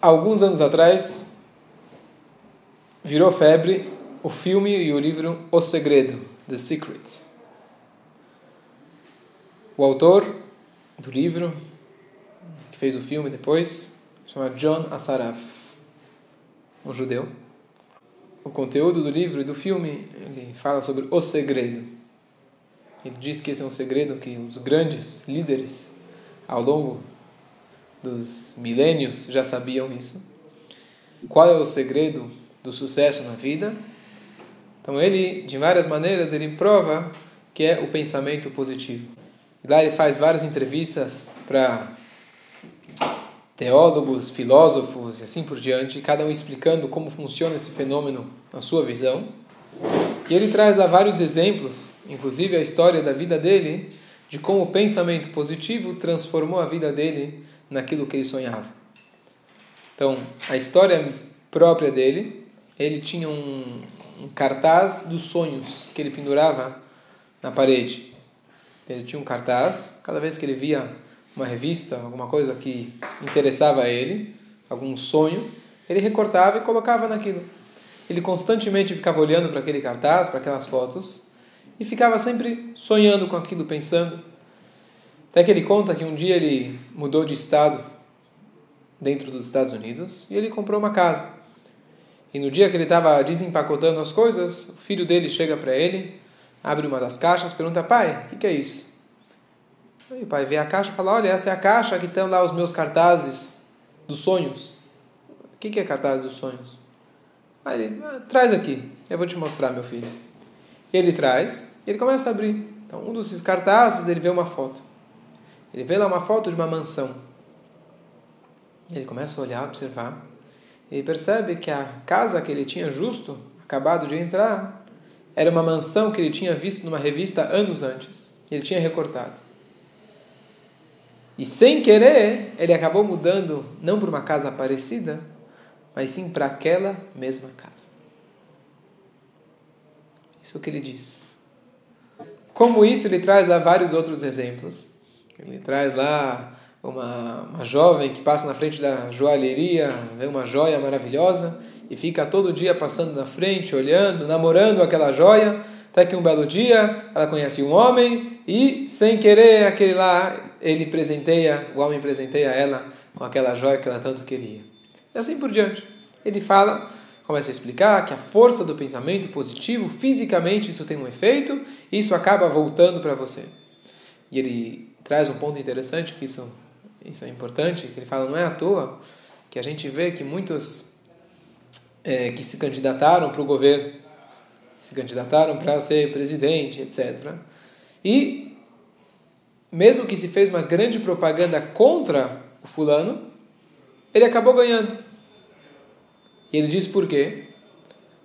alguns anos atrás, virou febre o filme e o livro O Segredo, The Secret. O autor do livro, que fez o filme depois, chama John Assaraf, um judeu. O conteúdo do livro e do filme, ele fala sobre o segredo. Ele diz que esse é um segredo que os grandes líderes, ao longo dos milênios, já sabiam isso. Qual é o segredo do sucesso na vida? Então ele, de várias maneiras, ele prova que é o pensamento positivo. E lá ele faz várias entrevistas para teólogos, filósofos e assim por diante, cada um explicando como funciona esse fenômeno na sua visão. E ele traz lá vários exemplos, inclusive a história da vida dele, de como o pensamento positivo transformou a vida dele naquilo que ele sonhava. Então, a história própria dele, ele tinha um, um cartaz dos sonhos que ele pendurava na parede. Ele tinha um cartaz, cada vez que ele via uma revista, alguma coisa que interessava a ele, algum sonho, ele recortava e colocava naquilo. Ele constantemente ficava olhando para aquele cartaz, para aquelas fotos, e ficava sempre sonhando com aquilo, pensando. Até que ele conta que um dia ele mudou de estado dentro dos Estados Unidos e ele comprou uma casa. E no dia que ele estava desempacotando as coisas, o filho dele chega para ele, abre uma das caixas, pergunta: Pai, o que, que, é isso? Aí o pai vê a caixa e fala: Olha, essa é a caixa que estão lá os meus cartazes dos sonhos. O que, que é cartaz dos sonhos? Aí ele: ah, Traz aqui, eu vou te mostrar, meu filho. Ele traz e ele começa a abrir. Então, um desses cartazes, ele vê uma foto. Ele vê lá uma foto de uma mansão. Ele começa a olhar, observar e percebe que a casa que ele tinha justo acabado de entrar era uma mansão que ele tinha visto numa revista anos antes. Ele tinha recortado. E sem querer, ele acabou mudando não para uma casa parecida, mas sim para aquela mesma casa. Isso é o que ele diz. Como isso, ele traz lá vários outros exemplos. Ele traz lá uma, uma jovem que passa na frente da joalheria, vê uma joia maravilhosa e fica todo dia passando na frente, olhando, namorando aquela joia, até que um belo dia ela conhece um homem e, sem querer, aquele lá, ele presenteia, o homem presenteia ela com aquela joia que ela tanto queria. E assim por diante. Ele fala, começa a explicar que a força do pensamento positivo, fisicamente isso tem um efeito, e isso acaba voltando para você. E ele traz um ponto interessante que isso isso é importante, que ele fala, não é à toa que a gente vê que muitos é, que se candidataram para o governo, se candidataram para ser presidente, etc. E, mesmo que se fez uma grande propaganda contra o fulano, ele acabou ganhando. E ele diz por quê?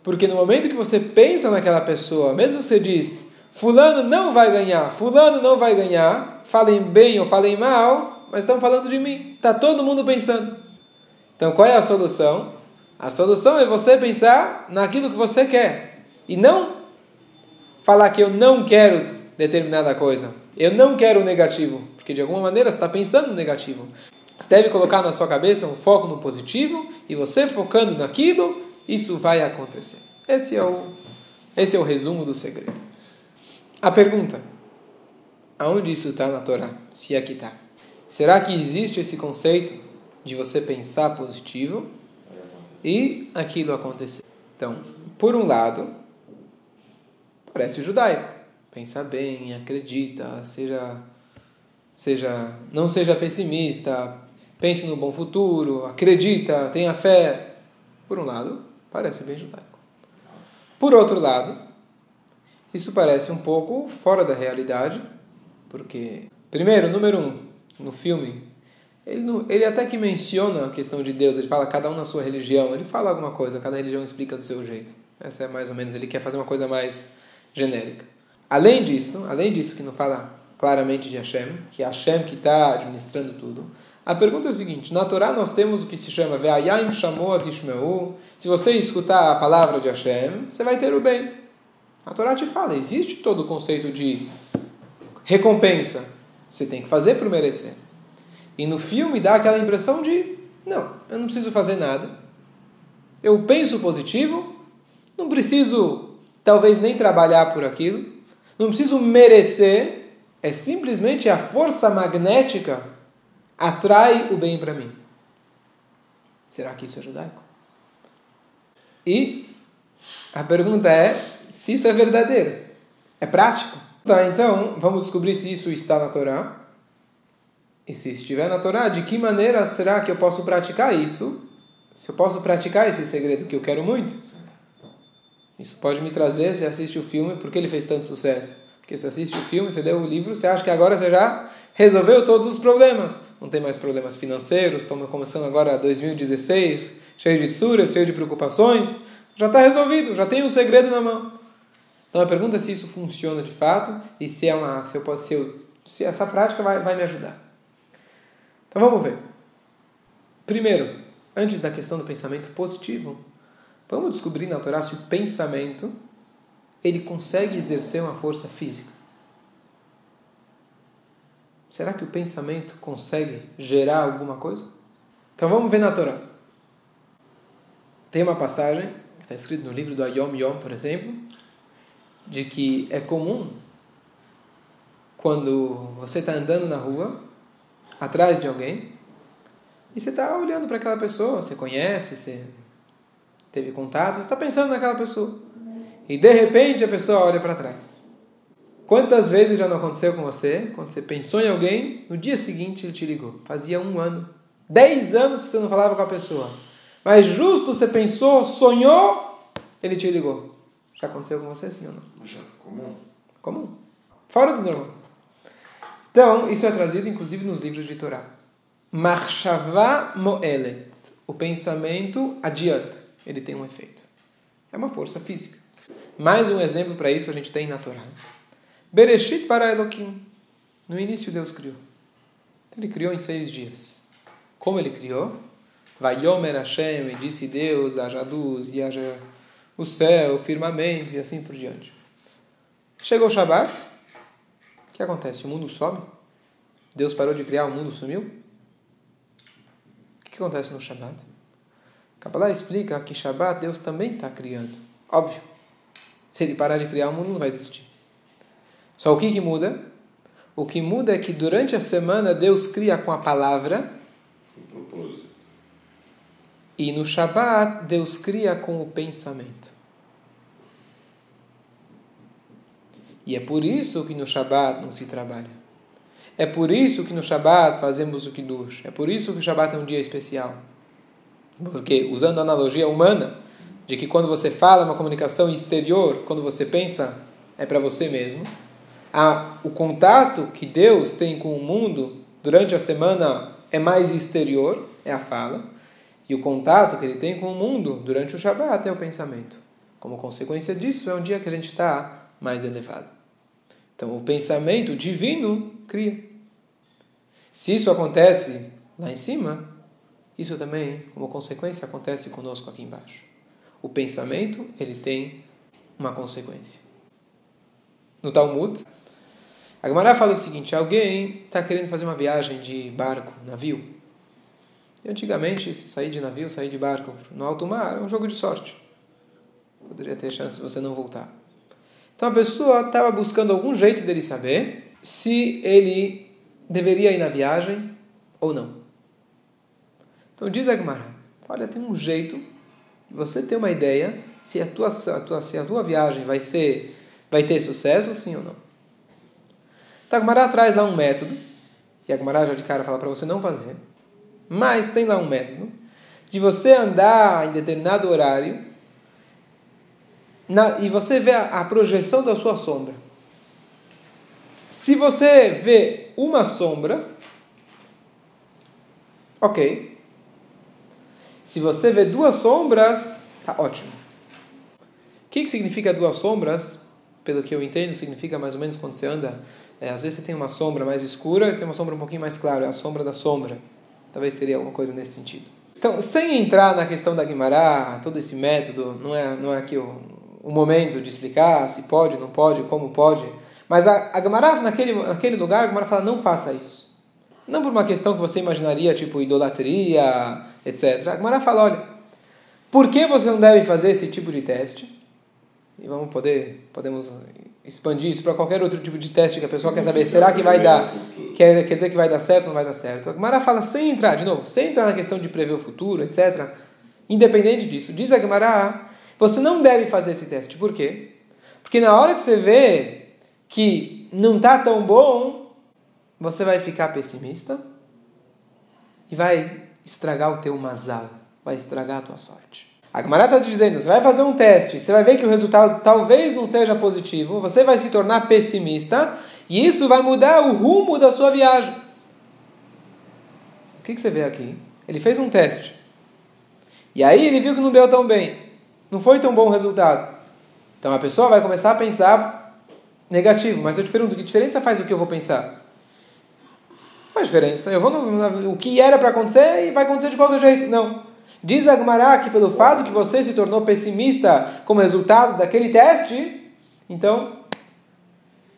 Porque no momento que você pensa naquela pessoa, mesmo você diz, fulano não vai ganhar, fulano não vai ganhar, falem bem ou falem mal, mas estão falando de mim. Está todo mundo pensando. Então qual é a solução? A solução é você pensar naquilo que você quer. E não falar que eu não quero determinada coisa. Eu não quero o negativo. Porque de alguma maneira você está pensando no negativo. Você deve colocar na sua cabeça um foco no positivo. E você focando naquilo, isso vai acontecer. Esse é o, esse é o resumo do segredo. A pergunta: aonde isso está na Torá? Se aqui está. Será que existe esse conceito de você pensar positivo e aquilo acontecer? Então, por um lado, parece judaico. Pensa bem, acredita, seja, seja, não seja pessimista, pense no bom futuro, acredita, tenha fé. Por um lado, parece bem judaico. Por outro lado, isso parece um pouco fora da realidade, porque, primeiro, número um, no filme, ele, ele até que menciona a questão de Deus, ele fala cada um na sua religião, ele fala alguma coisa, cada religião explica do seu jeito. Essa é mais ou menos, ele quer fazer uma coisa mais genérica. Além disso, além disso que não fala claramente de Hashem, que é Hashem que está administrando tudo, a pergunta é o seguinte, na Torá nós temos o que se chama Ve'ayim Shamot Ishmeu, se você escutar a palavra de Hashem, você vai ter o bem. A Torá te fala, existe todo o conceito de recompensa, você tem que fazer para merecer. E no filme dá aquela impressão de Não, eu não preciso fazer nada. Eu penso positivo, não preciso talvez nem trabalhar por aquilo, não preciso merecer, é simplesmente a força magnética atrai o bem para mim. Será que isso é judaico? E a pergunta é se isso é verdadeiro. É prático? Tá, então vamos descobrir se isso está na Torá. E se estiver na Torá, de que maneira será que eu posso praticar isso? Se eu posso praticar esse segredo que eu quero muito? Isso pode me trazer, você assiste o filme, por que ele fez tanto sucesso? Porque você assiste o filme, você leu o livro, você acha que agora você já resolveu todos os problemas. Não tem mais problemas financeiros, estamos começando agora 2016, cheio de tsuras, cheio de preocupações. Já está resolvido, já tem o um segredo na mão. Então a pergunta é se isso funciona de fato e se, é uma, se, eu posso, se, se essa prática vai, vai me ajudar. Então vamos ver. Primeiro, antes da questão do pensamento positivo, vamos descobrir na Torá se o pensamento ele consegue exercer uma força física. Será que o pensamento consegue gerar alguma coisa? Então vamos ver na Torá. Tem uma passagem que está escrito no livro do Ayom Yom, por exemplo, de que é comum quando você está andando na rua atrás de alguém e você está olhando para aquela pessoa, você conhece, você teve contato, você está pensando naquela pessoa. E de repente a pessoa olha para trás. Quantas vezes já não aconteceu com você? Quando você pensou em alguém, no dia seguinte ele te ligou. Fazia um ano. Dez anos que você não falava com a pessoa. Mas justo você pensou, sonhou, ele te ligou. Já aconteceu com você, sim ou não? Já, comum. Comum. Fora do normal. Então, isso é trazido inclusive nos livros de Torá. Marshava moelet. O pensamento adianta. Ele tem um efeito. É uma força física. Mais um exemplo para isso a gente tem na Torá. Bereshit para Elohim. No início Deus criou. Ele criou em seis dias. Como ele criou? Vayomer Hashem, e disse Deus, haja luz, e haja o céu, o firmamento, e assim por diante. Chegou o Shabat, o que acontece? O mundo some? Deus parou de criar, o mundo sumiu? O que acontece no Shabat? Kabbalah explica que Shabat Deus também está criando. Óbvio. Se ele parar de criar, o mundo não vai existir. Só o que, que muda? O que muda é que durante a semana Deus cria com a palavra. E no Shabat Deus cria com o pensamento. E é por isso que no Shabat não se trabalha. É por isso que no Shabat fazemos o Kiddush. É por isso que o Shabat é um dia especial. Porque, usando a analogia humana, de que quando você fala uma comunicação exterior, quando você pensa, é para você mesmo, a, o contato que Deus tem com o mundo durante a semana é mais exterior, é a fala, e o contato que ele tem com o mundo durante o Shabat é o pensamento. Como consequência disso, é um dia que a gente está mais elevado. Então, o pensamento divino cria. Se isso acontece lá em cima, isso também, como consequência, acontece conosco aqui embaixo. O pensamento, ele tem uma consequência. No Talmud, a Gemara fala o seguinte: alguém está querendo fazer uma viagem de barco, navio. E antigamente, se sair de navio, sair de barco no alto mar, é um jogo de sorte. Poderia ter chance de você não voltar. Então a pessoa estava buscando algum jeito dele saber se ele deveria ir na viagem ou não. Então diz a Gemara, olha, tem um jeito de você ter uma ideia se a tua, a tua, se a tua viagem vai ser vai ter sucesso, sim ou não. Então a Gemara traz lá um método, que a Gemara já de cara fala para você não fazer, mas tem lá um método de você andar em determinado horário na, e você vê a, a projeção da sua sombra. Se você vê uma sombra, ok. Se você vê duas sombras, tá ótimo. O que, que significa duas sombras? Pelo que eu entendo, significa mais ou menos quando você anda. É, às vezes você tem uma sombra mais escura, você tem uma sombra um pouquinho mais clara, é a sombra da sombra. Talvez seria alguma coisa nesse sentido. Então, sem entrar na questão da Guimará, todo esse método, não é, não é aqui o, o momento de explicar se pode, não pode, como pode. Mas a, a Gemara, naquele, naquele lugar, a Gemara fala, não faça isso. Não por uma questão que você imaginaria, tipo idolatria, etc. A Gemara fala, olha, por que você não deve fazer esse tipo de teste? E vamos poder, podemos expandir isso para qualquer outro tipo de teste que a pessoa quer saber, será que vai dar, quer, quer dizer que vai dar certo ou não vai dar certo? A Gemara fala sem entrar, de novo, sem entrar na questão de prever o futuro, etc. Independente disso, diz a Gemara, você não deve fazer esse teste. Por quê? Porque na hora que você vê que não está tão bom, você vai ficar pessimista e vai estragar o teu mazal, vai estragar a tua sorte. A Gemara está dizendo, você vai fazer um teste, você vai ver que o resultado talvez não seja positivo, você vai se tornar pessimista e isso vai mudar o rumo da sua viagem. O que, que você vê aqui? Ele fez um teste. E aí ele viu que não deu tão bem. Não foi tão bom o resultado. Então a pessoa vai começar a pensar negativo. Mas eu te pergunto, que diferença faz o que eu vou pensar? Faz diferença. Eu vou no, o que era para acontecer e vai acontecer de qualquer jeito. Não. Diz Agmará que pelo fato que você se tornou pessimista como resultado daquele teste, então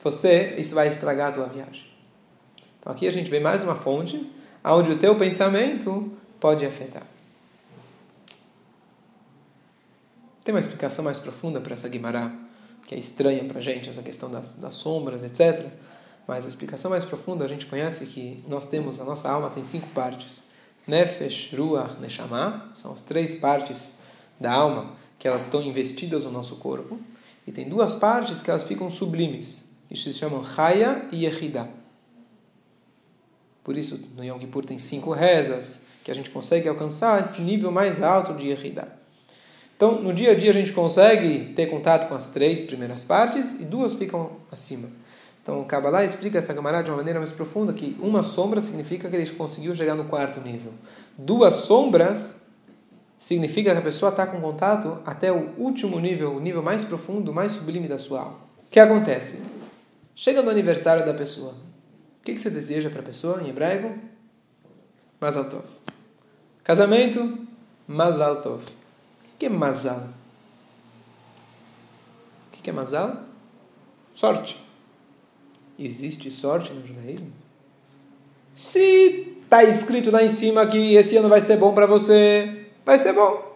você isso vai estragar a tua viagem. Então aqui a gente vê mais uma fonte onde o teu pensamento pode afetar. Tem uma explicação mais profunda para essa Guimará, que é estranha para a gente, essa questão das, das sombras, etc. Mas a explicação mais profunda, a gente conhece que nós temos, a nossa alma tem cinco partes. Nefesh, Ruach, Neshama, são as três partes da alma que elas estão investidas no nosso corpo. E tem duas partes que elas ficam sublimes. Isso se chamam Chaya e Yehida. Por isso, no Yom Kippur tem cinco rezas que a gente consegue alcançar esse nível mais alto de Yehida. Então, no dia a dia a gente consegue ter contato com as três primeiras partes e duas ficam acima. Então, o Kabbalah explica essa Gemara de uma maneira mais profunda, que uma sombra significa que ele conseguiu chegar no quarto nível. Duas sombras significa que a pessoa está com contato até o último nível, o nível mais profundo, mais sublime da sua alma. O que acontece? Chega no aniversário da pessoa. O que, você deseja para a pessoa em hebraico? Mazal Tov. Casamento? Mazal Tov. O que é Mazal? O que é Mazal? Sorte. Existe sorte no judaísmo? Se está escrito lá em cima que esse ano vai ser bom para você, vai ser bom.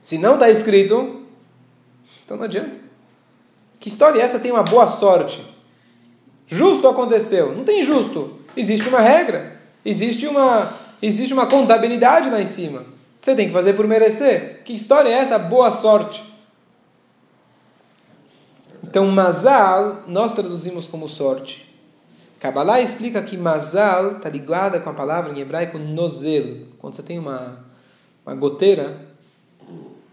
Se não está escrito, então não adianta. Que história é essa? Tem uma boa sorte. Justo aconteceu. Não tem justo. Existe uma regra. Existe uma, existe uma contabilidade lá em cima. Você tem que fazer por merecer. Que história é essa? Boa sorte. Então, mazal, nós traduzimos como sorte. Kabbalah explica que mazal está ligada com a palavra em hebraico nozel. Quando você tem uma, uma goteira,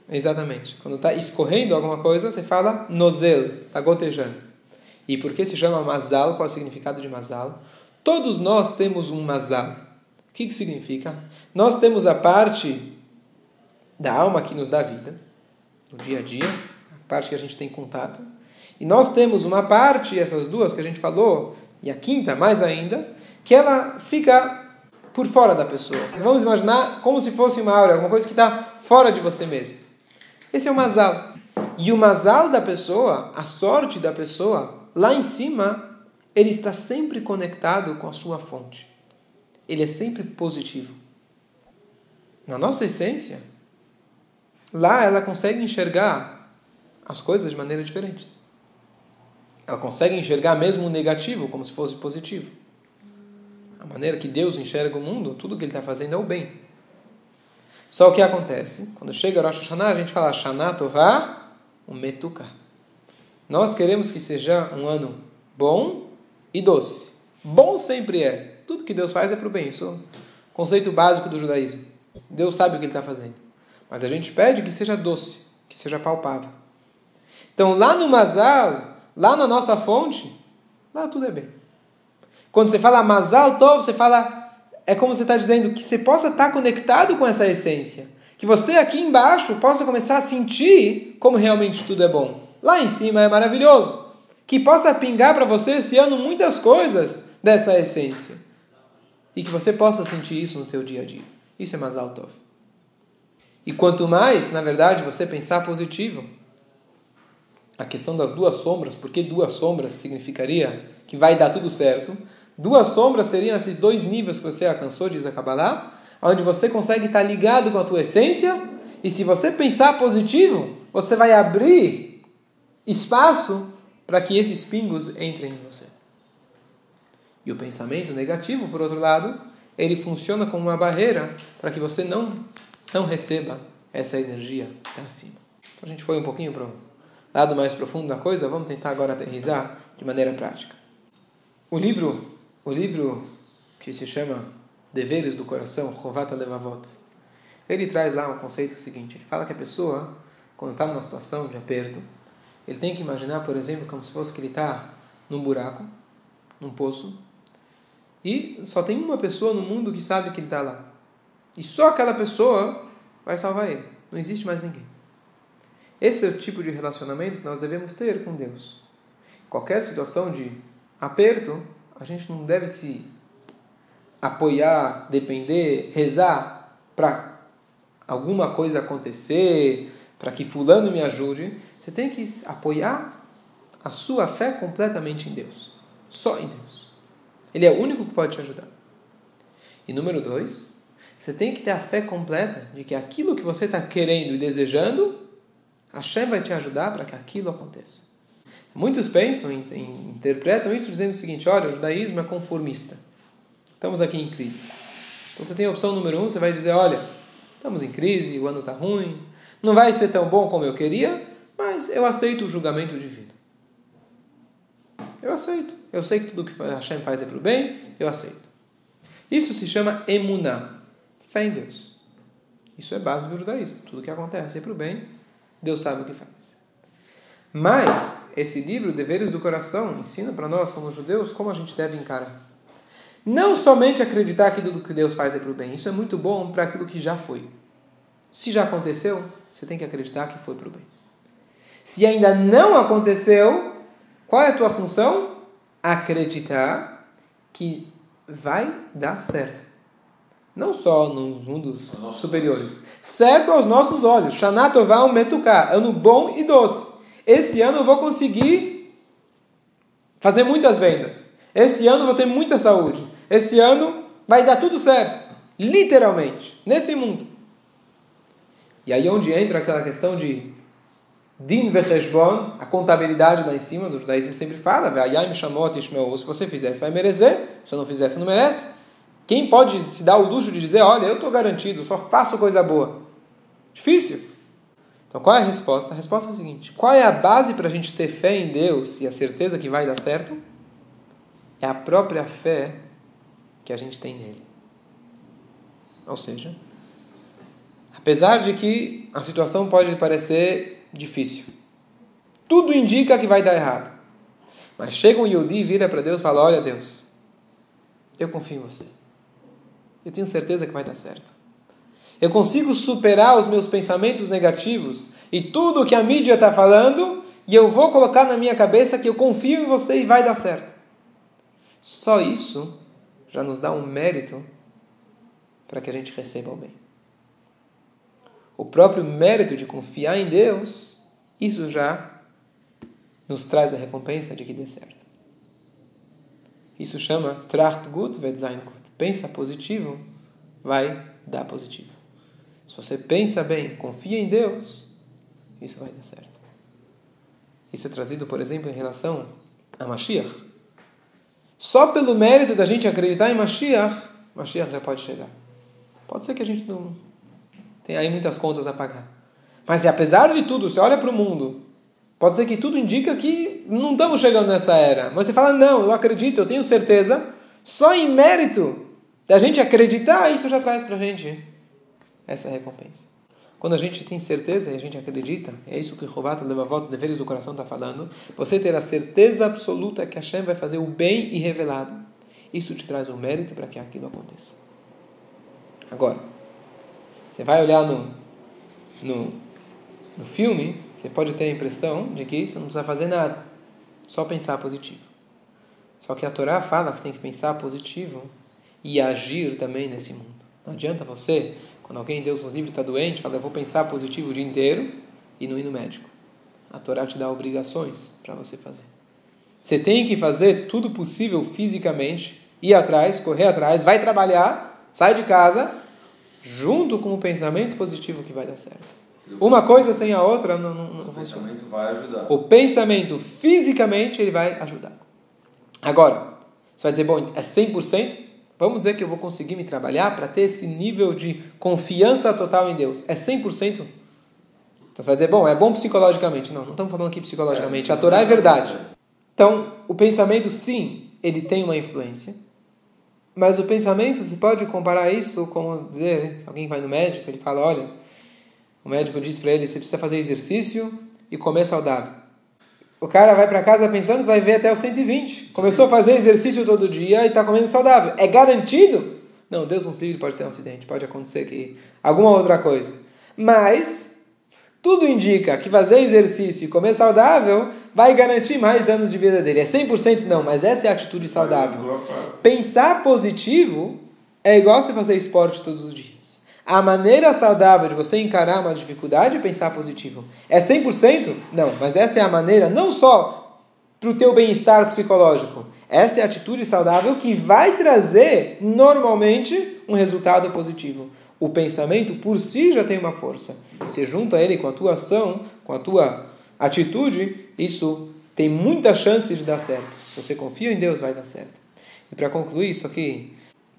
exatamente. Quando está escorrendo alguma coisa, você fala nozel, está gotejando. E por que se chama mazal? Qual é o significado de mazal? Todos nós temos um mazal. O que, que significa? Nós temos a parte da alma que nos dá vida, no dia a dia, a parte que a gente tem contato. E nós temos uma parte, essas duas que a gente falou, e a quinta mais ainda, que ela fica por fora da pessoa. Vamos imaginar como se fosse uma aura, alguma coisa que está fora de você mesmo. Esse é o mazal. E o mazal da pessoa, a sorte da pessoa, lá em cima, ele está sempre conectado com a sua fonte. Ele é sempre positivo. Na nossa essência, lá ela consegue enxergar as coisas de maneira diferentes. Ela consegue enxergar mesmo o negativo como se fosse positivo. A maneira que Deus enxerga o mundo, tudo que Ele está fazendo é o bem. Só o que acontece? Quando chega Rosh Hashanah, a gente fala Shana Tová Umetuka. Nós queremos que seja um ano bom e doce. Bom sempre é. Tudo que Deus faz é para o bem. Isso é o conceito básico do judaísmo. Deus sabe o que Ele está fazendo. Mas a gente pede que seja doce, que seja palpável. Então, lá no Mazal, Lá na nossa fonte, lá tudo é bem. Quando você fala Mazal Tov, você fala, é como você está dizendo, que você possa estar conectado com essa essência. Que você aqui embaixo possa começar a sentir como realmente tudo é bom. Lá em cima é maravilhoso. Que possa pingar para você esse ano muitas coisas dessa essência. E que você possa sentir isso no teu dia a dia. Isso é Mazal Tov. E quanto mais, na verdade, você pensar positivo, a questão das duas sombras, porque duas sombras significaria que vai dar tudo certo. Duas sombras seriam esses dois níveis que você alcançou, diz a Kabbalah, onde você consegue estar ligado com a tua essência, e se você pensar positivo, você vai abrir espaço para que esses pingos entrem em você. E o pensamento negativo, por outro lado, ele funciona como uma barreira para que você não, não receba essa energia acima. Então a gente foi um pouquinho para lado mais profundo da coisa, vamos tentar agora aterrizar de maneira prática. O livro, o livro que se chama Deveres do Coração, Rovata Levavot, ele traz lá um conceito seguinte, ele fala que a pessoa, quando está numa situação de aperto, ele tem que imaginar, por exemplo, como se fosse que ele está num buraco, num poço, e só tem uma pessoa no mundo que sabe que ele está lá. E só aquela pessoa vai salvar ele. Não existe mais ninguém. Esse é o tipo de relacionamento que nós devemos ter com Deus. Qualquer situação de aperto, a gente não deve se apoiar, depender, rezar para alguma coisa acontecer, para que fulano me ajude. Você tem que apoiar a sua fé completamente em Deus. Só em Deus. Ele é o único que pode te ajudar. E número dois, você tem que ter a fé completa de que aquilo que você está querendo e desejando, Hashem vai te ajudar para que aquilo aconteça. Muitos pensam, interpretam isso dizendo o seguinte: olha, o judaísmo é conformista. Estamos aqui em crise. Então você tem a opção número um, você vai dizer: olha, estamos em crise, o ano está ruim, não vai ser tão bom como eu queria, mas eu aceito o julgamento divino. Eu aceito. Eu sei que tudo que Hashem faz é para o bem, eu aceito. Isso se chama emuná, fé em Deus. Isso é base do judaísmo. Tudo que acontece é para o bem, Deus sabe o que faz. Mas esse livro, Deveres do Coração, ensina para nós, como judeus, como a gente deve encarar. Não somente acreditar que tudo que Deus faz é para o bem, isso é muito bom para aquilo que já foi. Se já aconteceu, você tem que acreditar que foi para o bem. Se ainda não aconteceu, qual é a tua função? Acreditar que vai dar certo. Não só nos mundos superiores. Certo aos nossos olhos. Shanatoval metuká. Ano bom e doce. Esse ano eu vou conseguir fazer muitas vendas. Esse ano eu vou ter muita saúde. Esse ano vai dar tudo certo. Literalmente. Nesse mundo. E aí onde entra aquela questão de din vecheshbon, a contabilidade lá em cima, do judaísmo sempre fala, me chamou, se você fizer, você vai merecer, se eu não fizer, você não merece. Quem pode se dar o luxo de dizer, olha, eu estou garantido, só faço coisa boa? Difícil. Então qual é a resposta? A resposta é a seguinte, qual é a base para a gente ter fé em Deus e a certeza que vai dar certo? É a própria fé que a gente tem nele. Ou seja, Apesar de que a situação pode parecer difícil. Tudo indica que vai dar errado. Mas chega um Yodi, vira para Deus e fala: Olha, Deus, eu confio em você. Eu tenho certeza que vai dar certo. Eu consigo superar os meus pensamentos negativos e tudo o que a mídia está falando, e eu vou colocar na minha cabeça que eu confio em você e vai dar certo. Só isso já nos dá um mérito para que a gente receba o bem o próprio mérito de confiar em Deus, isso já nos traz a recompensa de que dê certo. Isso chama Tracht gut wird sein gut. Pensa positivo, vai dar positivo. Se você pensa bem, confia em Deus, isso vai dar certo. Isso é trazido, por exemplo, em relação a Mashiach. Só pelo mérito da gente acreditar em Mashiach, Mashiach já pode chegar. Pode ser que a gente não, tem aí muitas contas a pagar. Mas apesar de tudo, você olha para o mundo, pode ser que tudo indica que não estamos chegando nessa era. Mas você fala, não, eu acredito, eu tenho certeza. Só em mérito da gente acreditar, isso já traz para a gente essa recompensa. Quando a gente tem certeza e a gente acredita, é isso que Rovata Levavot, deveres do coração, está falando, você ter a certeza absoluta que Hashem vai fazer o bem e revelado. Isso te traz o um mérito para que aquilo aconteça. Agora, você vai olhar no, no, no filme, você pode ter a impressão de que você não precisa fazer nada, só pensar positivo. Só que a Torá fala que você tem que pensar positivo e agir também nesse mundo. Não adianta você, quando alguém, Deus nos livre, está doente, fala, eu vou pensar positivo o dia inteiro e não ir no médico. A Torá te dá obrigações para você fazer. Você tem que fazer tudo possível fisicamente, ir atrás, correr atrás, vai trabalhar, sai de casa, junto com o pensamento positivo que vai dar certo. Uma coisa sem a outra não, não, não o funciona. pensamento vai ajudar. O pensamento, fisicamente, ele vai ajudar. Agora, você vai dizer, bom, é 100%? Vamos dizer que eu vou conseguir me trabalhar para ter esse nível de confiança total em Deus. É 100%? Então você vai dizer, bom, é bom psicologicamente. Não, não estamos falando aqui psicologicamente. A Torá é verdade. Então, o pensamento, sim, ele tem uma influência. Mas o pensamento, você pode comparar isso com dizer, alguém vai no médico, ele fala, olha, o médico diz para ele, você precisa fazer exercício e comer saudável. O cara vai para casa pensando que vai ver até os 120. Começou a fazer exercício todo dia e está comendo saudável. É garantido? Não, Deus nos livre, pode ter um acidente, pode acontecer que alguma outra coisa. Mas tudo indica que fazer exercício e comer saudável vai garantir mais anos de vida dele. É 100% não, mas essa é a atitude saudável. Pensar positivo é igual você fazer esporte todos os dias. A maneira saudável de você encarar uma dificuldade é pensar positivo. É 100%? Não, mas essa é a maneira não só para o teu bem-estar psicológico. Essa é a atitude saudável que vai trazer, normalmente, um resultado positivo. O pensamento por si já tem uma força. E você junta ele com a tua ação, com a tua atitude, isso tem muita chance de dar certo. Se você confia em Deus, vai dar certo. E para concluir, isso aqui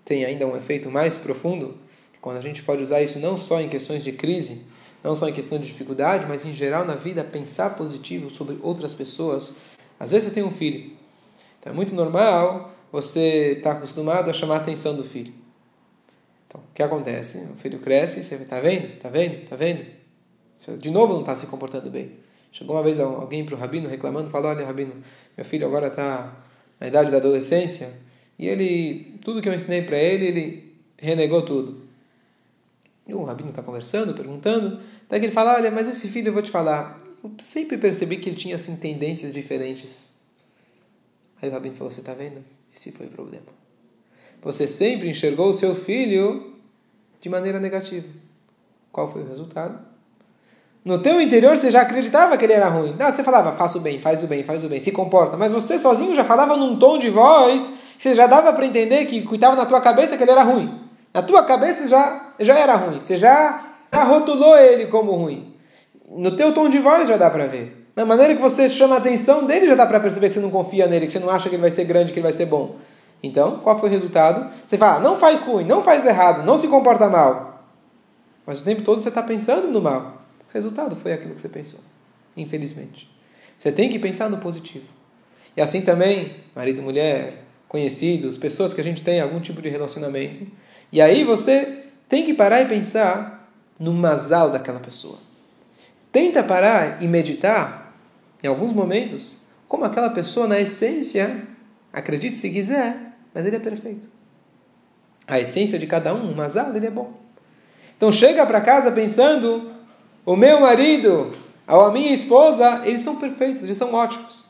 tem ainda um efeito mais profundo quando a gente pode usar isso não só em questões de crise, não só em questão de dificuldade, mas em geral na vida, pensar positivo sobre outras pessoas. Às vezes você tem um filho, então é muito normal você estar tá acostumado a chamar a atenção do filho. Então, o que acontece? O filho cresce, você está vendo? Está vendo? Está vendo? De novo não está se comportando bem. Chegou uma vez alguém para o rabino reclamando, falou: Olha, rabino, meu filho agora está na idade da adolescência e ele, tudo que eu ensinei para ele, ele renegou tudo. E o rabino está conversando, perguntando, até que ele fala, olha, mas esse filho eu vou te falar, eu sempre percebi que ele tinha assim tendências diferentes. Aí o rabino falou, você está vendo? Esse foi o problema. Você sempre enxergou o seu filho de maneira negativa. Qual foi o resultado? No teu interior você já acreditava que ele era ruim. Não, você falava, faça o bem, faz o bem, faz o bem, se comporta. Mas você sozinho já falava num tom de voz que você já dava para entender que cuidava na tua cabeça que ele era ruim. Na tua cabeça já, já era ruim, você já, já rotulou ele como ruim. No teu tom de voz já dá para ver. Na maneira que você chama a atenção dele já dá para perceber que você não confia nele, que você não acha que ele vai ser grande, que ele vai ser bom. Então, qual foi o resultado? Você fala, não faz ruim, não faz errado, não se comporta mal. Mas o tempo todo você está pensando no mal. O resultado foi aquilo que você pensou, infelizmente. Você tem que pensar no positivo. E assim também, marido, mulher, conhecidos, pessoas que a gente tem algum tipo de relacionamento, e aí você tem que parar e pensar no masal daquela pessoa. Tenta parar e meditar, em alguns momentos, como aquela pessoa, na essência, acredite se quiser, mas ele é perfeito. A essência de cada um, o masal, ele é bom. Então chega para casa pensando, o meu marido, ou a minha esposa, eles são perfeitos, eles são ótimos.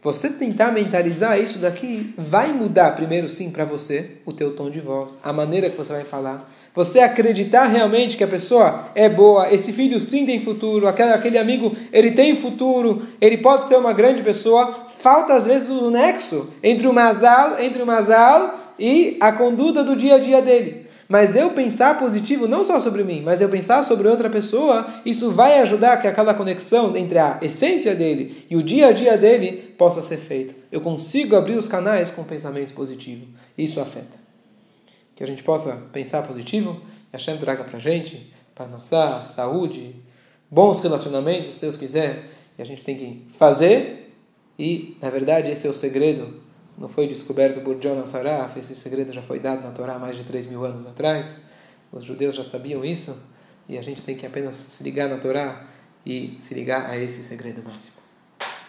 Você tentar mentalizar isso daqui vai mudar primeiro sim para você o teu tom de voz, a maneira que você vai falar. Você acreditar realmente que a pessoa é boa, esse filho sim tem futuro, aquele, aquele amigo ele tem futuro, ele pode ser uma grande pessoa. Falta às vezes o nexo entre o masal, entre o masal e a conduta do dia a dia dele. Mas eu pensar positivo não só sobre mim, mas eu pensar sobre outra pessoa, isso vai ajudar que aquela conexão entre a essência dele e o dia a dia dele possa ser feita. Eu consigo abrir os canais com pensamento positivo. Isso afeta. Que a gente possa pensar positivo, e a Shem traga gente, para nossa saúde, bons relacionamentos, se Deus quiser, e a gente tem que fazer, e na verdade esse é o segredo não foi descoberto por Jonas Saraf, esse segredo já foi dado na Torá há mais de 3 mil anos atrás. Os judeus já sabiam isso e a gente tem que apenas se ligar na Torá e se ligar a esse segredo máximo.